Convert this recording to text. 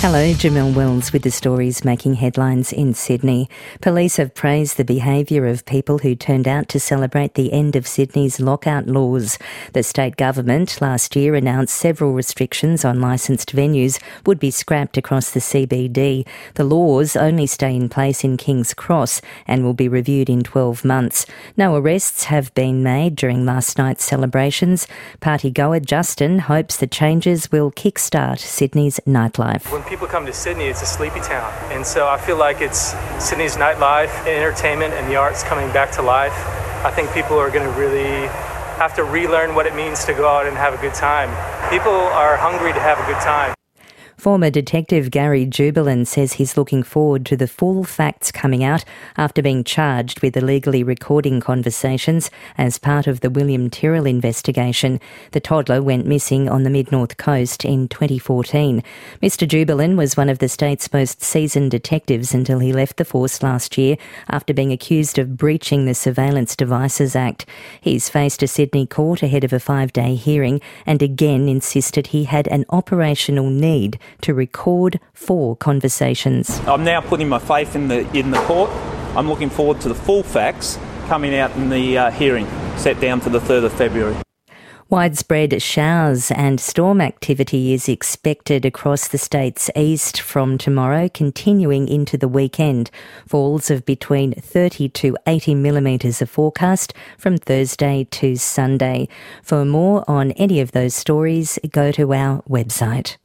Hello, Jamelle Wells with the stories making headlines in Sydney. Police have praised the behaviour of people who turned out to celebrate the end of Sydney's lockout laws. The state government last year announced several restrictions on licensed venues would be scrapped across the CBD. The laws only stay in place in King's Cross and will be reviewed in 12 months. No arrests have been made during last night's celebrations. Party goer Justin hopes the changes will kickstart Sydney's nightlife people come to Sydney, it's a sleepy town. And so I feel like it's Sydney's nightlife, entertainment, and the arts coming back to life. I think people are going to really have to relearn what it means to go out and have a good time. People are hungry to have a good time. Former Detective Gary Jubelin says he's looking forward to the full facts coming out after being charged with illegally recording conversations as part of the William Tyrrell investigation. The toddler went missing on the mid north coast in 2014. Mr. Jubelin was one of the state's most seasoned detectives until he left the force last year after being accused of breaching the Surveillance Devices Act. He's faced a Sydney court ahead of a five day hearing and again insisted he had an operational need to record four conversations. I'm now putting my faith in the in the court. I'm looking forward to the full facts coming out in the uh, hearing set down for the 3rd of February. Widespread showers and storm activity is expected across the state's east from tomorrow, continuing into the weekend. Falls of between 30 to 80 millimetres are forecast from Thursday to Sunday. For more on any of those stories, go to our website.